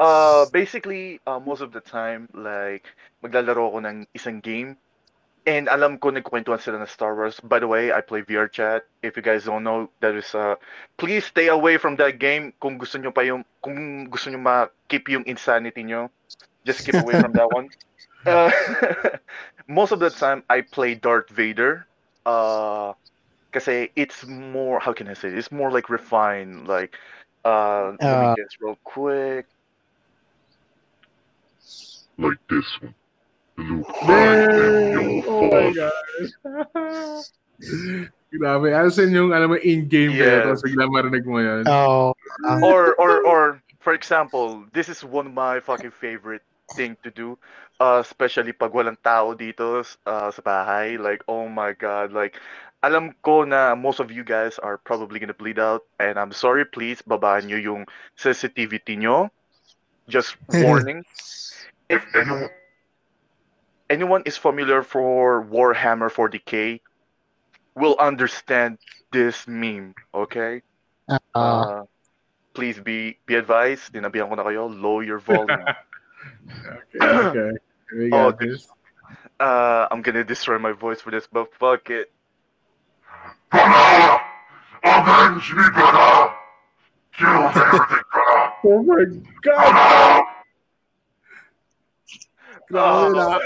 Uh, basically, uh, most of the time, like, maglalaro ako ng isang game. And alam ko nagkukwentuhan sila ng Star Wars. By the way, I play VR chat. If you guys don't know, that is, uh, please stay away from that game kung gusto nyo pa yung, kung gusto nyo ma-keep yung insanity nyo. Just keep away from that one. [LAUGHS] Uh, [LAUGHS] most of the time, I play Darth Vader. Uh, kasi it's more, how can I say, it? it's more like refined, like, uh, let Uh, me guess real quick. Like this one. Luke Damn! Oh my gosh. [LAUGHS] Grabe. As in yung, alam mo, in-game Yes. yeah. tapos bigla marinig mo yun. Oo. or or or for example, this is one of my fucking favorite thing to do, uh, especially pag walang tao dito uh, sa bahay. Like, oh my god, like alam ko na most of you guys are probably gonna bleed out, and I'm sorry, please babaan nyo yung sensitivity nyo. Just [LAUGHS] warning. If anyone, anyone is familiar for Warhammer 40k, will understand this meme, okay? Oo. Uh, please be be advised, dinabihan ko na kayo, lower your volume. [LAUGHS] Okay, okay. We Oh, got this. uh, I'm gonna destroy my voice for this, but fuck it. Brother! Avenge me, brother! Kill everything, brother! Oh my God! Grabe [LAUGHS] na.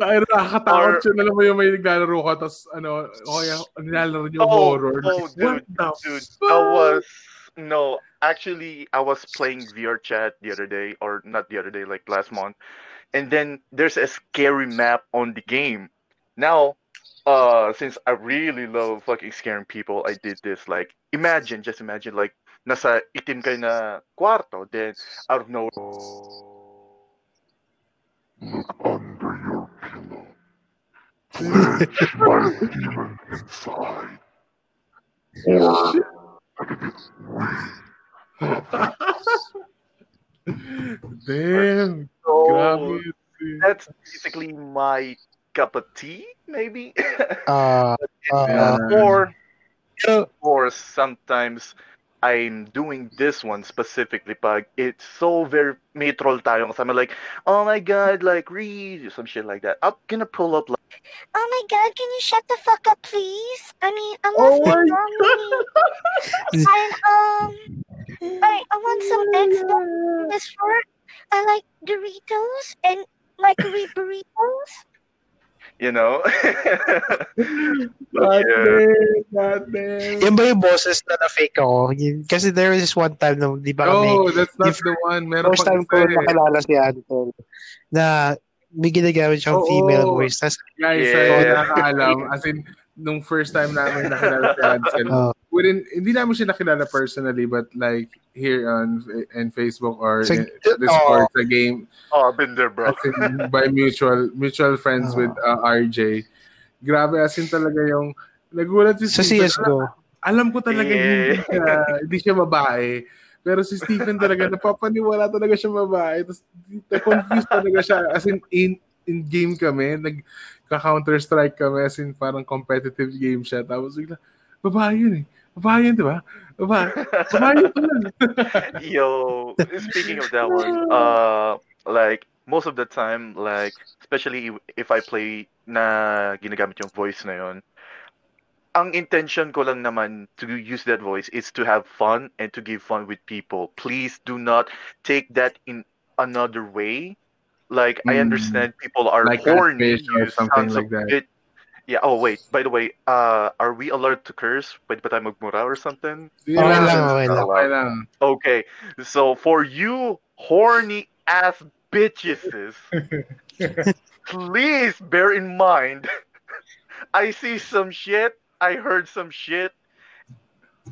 Tayo nakakatakot Or- yun. Alam mo yung may naglalaro ka, tapos ano, kaya nilalaro yung Oh, horror. oh, dude, dude. I was no, actually, I was playing VR chat the other day, or not the other day, like last month, and then there's a scary map on the game. Now, uh, since I really love fucking scaring people, I did this. Like, imagine, just imagine, like, nasa itim kayo na kwarto, then out of nowhere. Look under your pillow. There's my demon inside. Or I could get weak. Damn. So Grabe. that's basically my cup of tea, maybe. Uh, [LAUGHS] uh, or pero, or sometimes I'm doing this one specifically pag it's so very may troll tayo kasama like oh my god like read some shit like that I'm gonna pull up like Oh my god, can you shut the fuck up, please? I mean, I'm Oh not my wrong. And, um, I, I want some eggs on this fork. I like Doritos and microwave burritos. You know [LAUGHS] Yeah. not there. yan ba yung boses na na-fake ako? Kasi there was one time na, di ba kami, Oh, that's not the one. Meron first time ko eh. nakilala si Anton, na may ginagamit siyang Oo. female voice. Tas, Guys, Yeah. sa yeah. nakakaalam, as in, nung first time namin nakilala si Ansel, uh, within, hindi namin siya nakilala personally, but like here on in Facebook or Sa- in Discord, sa game, oh I've been there bro as in, by mutual mutual friends Oh. with uh, RJ. Grabe, as in talaga yung, nagulat si sa Stephen. CSGO. Alam ko talaga Eh. hindi siya, hindi siya babae. Pero si Stephen talaga, napapaniwala talaga siya babae. Tapos, na-confuse talaga siya. As in, in, in game kami, nagka-counter-strike kami, as in, parang competitive game siya. Tapos, bigla, babae yun eh. Babae yun, di ba? Babae. Babae yun [LAUGHS] yo speaking of that one uh like most of the time like especially if I play na ginagamit yung voice na yon ang intention ko lang naman to use that voice is to have fun and to give fun with people. Please do not take that in another way. Like I Mm. understand people are Like horny, or something like that. bit- Yeah. Oh wait. By the way, uh, are we allowed to curse? Pwede ba tayo magmura or something? Sige Okay lang, lang, okay lang. Okay. So for you horny ass bitches, please bear in mind. [LAUGHS] I see some shit. I heard some shit,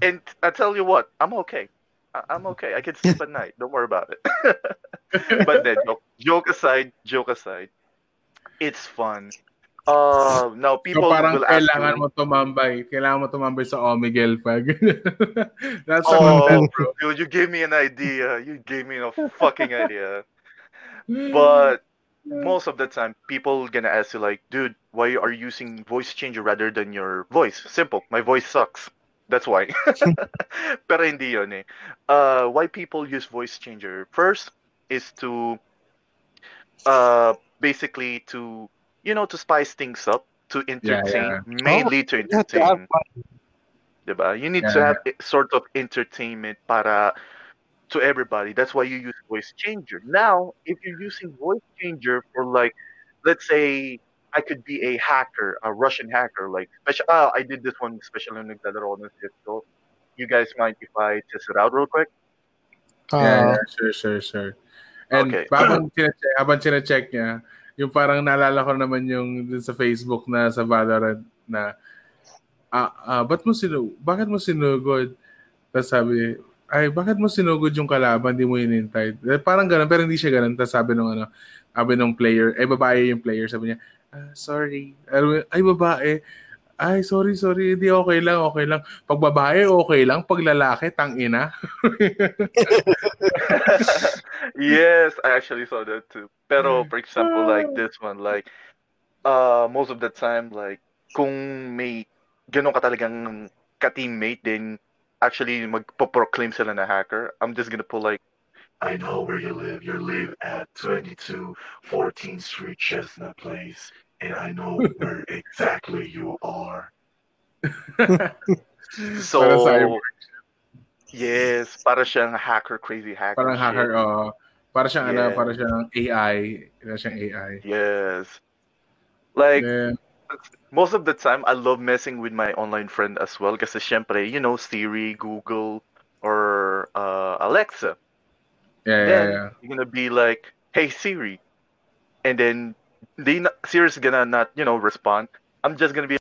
and I tell you what, I'm okay. I- I'm okay. I can sleep at night. Don't worry about it. [LAUGHS] [LAUGHS] but then, joke, joke aside, joke aside, it's fun. Uh, now So people parang will ask kailangan you, mo tumambay. Kailangan mo tumambay sa Omegle pag. [LAUGHS] That's Oh, content, bro. dude, you gave me an idea. You gave me a fucking idea. But most of the time people gonna ask you like dude why are you using voice changer rather than your voice simple my voice sucks that's why [LAUGHS] pero hindi yun eh uh, why people use voice changer first is to uh, basically to you know to spice things up to entertain yeah. mainly to to entertain fun. diba? you need Yeah, to have a sort of entertainment para to everybody. That's why you use voice changer. Now, if you're using voice changer for like, let's say, I could be a hacker, a Russian hacker, like special. Ah, I did this one especially when naglalaro ako ng CS:GO. You guys mind if I test it out real quick? Uh, yeah, yeah, sure, sure, sure. And Okay. habang chinecheck, habang chinecheck niya, yung parang naalala ko naman yung dun sa Facebook na sa Valorant na ah, ah ba't mo sinu bakit mo sinugod? Tapos sabi, ay, bakit mo sinugod yung kalaban, di mo hinintay? Eh, parang ganun, pero hindi siya ganun. Tapos sabi nung ano, sabi nung player, eh, babae yung player, sabi niya, ah, sorry. Ay, babae. Ay, sorry, sorry. Hindi, okay lang, okay lang. Pag babae, okay lang. Pag lalaki, tang ina. [LAUGHS] yes, I actually saw that too. Pero for example, like this one, like uh most of the time, like kung may ganun ka talagang ka-teammate, then actually magpo-proclaim sila na hacker. I'm just gonna pull like I know where you live. You live at 22 14th Street, Chestnut Place. And I know where exactly you are. [LAUGHS] so Para cyber. yes, para siyang hacker, crazy hacker. Parang shit. hacker, oo. Para siyang ano, Yeah. para siyang AI. Para siyang AI. Yes. Like Yeah. most of the time I love messing with my online friend as well kasi syempre, you know, Siri, Google, or uh, Alexa. Yeah, yeah, yeah. you're gonna be like, "Hey Siri," and then they not, Siri's gonna not, you know, respond. I'm just gonna be,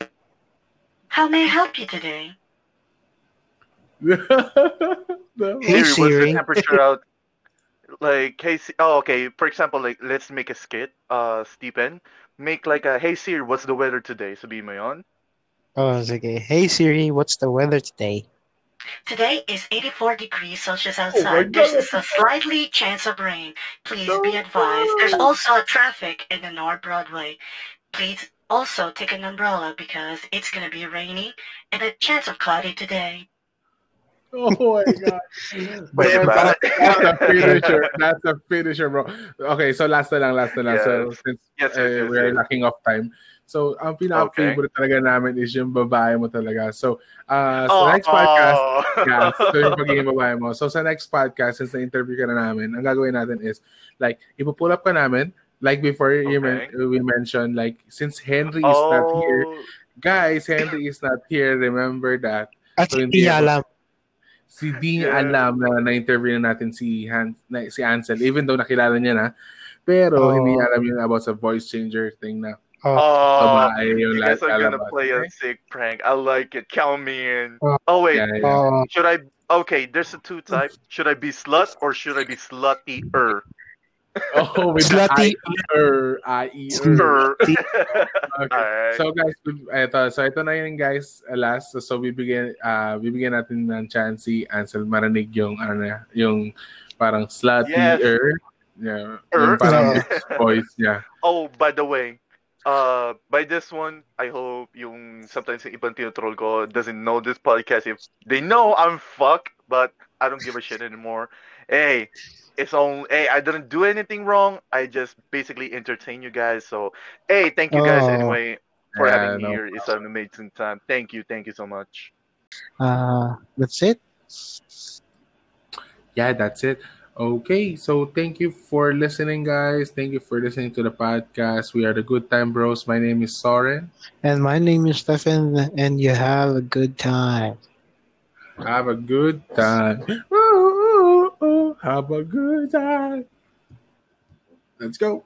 How may I help you today? [LAUGHS] No. Hey, Siri, what's Siri." the temperature [LAUGHS] out? Like, hey, oh, okay. For example, like, let's make a skit. Uh, Stephen, make like a, hey Siri, what's the weather today? Sabihin mo yon. oh, sige. Hey Siri, what's the weather today? Today is 84 degrees Celsius my outside. There's God. a slightly chance of rain. Please be advised. There's also a traffic in the North Broadway. Please also take an umbrella because it's gonna be rainy and a chance of cloudy today. Oh my god. [LAUGHS] Wait, that's, that's a finisher. [LAUGHS] That's a finisher, bro. Okay, so last na lang, last na lang. So since Yes, yes, uh, yes, we're yes. lacking of time. So, ang pinaka-favorite talaga namin is yung babae mo talaga. So, uh, sa Oh, next podcast, oh. [LAUGHS] yeah, so yung pagiging babae mo. So, sa next podcast, since na-interview ka na namin, ang gagawin natin is, like, ipupull up ka namin, like before you men- Okay. we mentioned, like, since Henry is not here, Oh, guys, Henry is not here, remember that. At So, hindi alam. Si di niya Yeah. alam na na-interview na natin si Han, na, si Ansel, even though nakilala niya na, pero Oh. hindi niya alam yun about sa voice changer thing na Oh, Oh, babae yung you guys la- are gonna lalabas. play a sick prank. I like it. Count me in. Oh. Oh wait, Yeah, yeah. oh, should I? Okay, there's a two type. Should I be slut or should I be slutty-er? [LAUGHS] Oh, with Slutty. I-er, I-er. Er. [LAUGHS] Okay. So guys, ito, so ito na yun guys, last. So, so bibigyan, uh, bibigyan natin ng chance si Ansel marinig yung, ano na, yung parang slutty Yes. er. Yeah, Er. yung parang [LAUGHS] voice niya. Oh, by the way, uh, by this one, I hope yung sometimes yung ibang tinotroll ko doesn't know this podcast. If they know I'm fucked, but I don't give a shit anymore. Hey, it's on. Hey, I didn't do anything wrong. I just basically entertain you guys. So, hey, thank you guys Oh. anyway for Yeah, having no me here. It's an amazing time. Thank you, thank you so much. uh, that's it. yeah, that's it. Okay, so thank you for listening, guys. Thank you for listening to the podcast. We are the Good Time Bros. My name is Soren. And my name is Stefan, and you have a good time. Have a good time. Ooh, ooh, ooh. Have a good time. Let's go.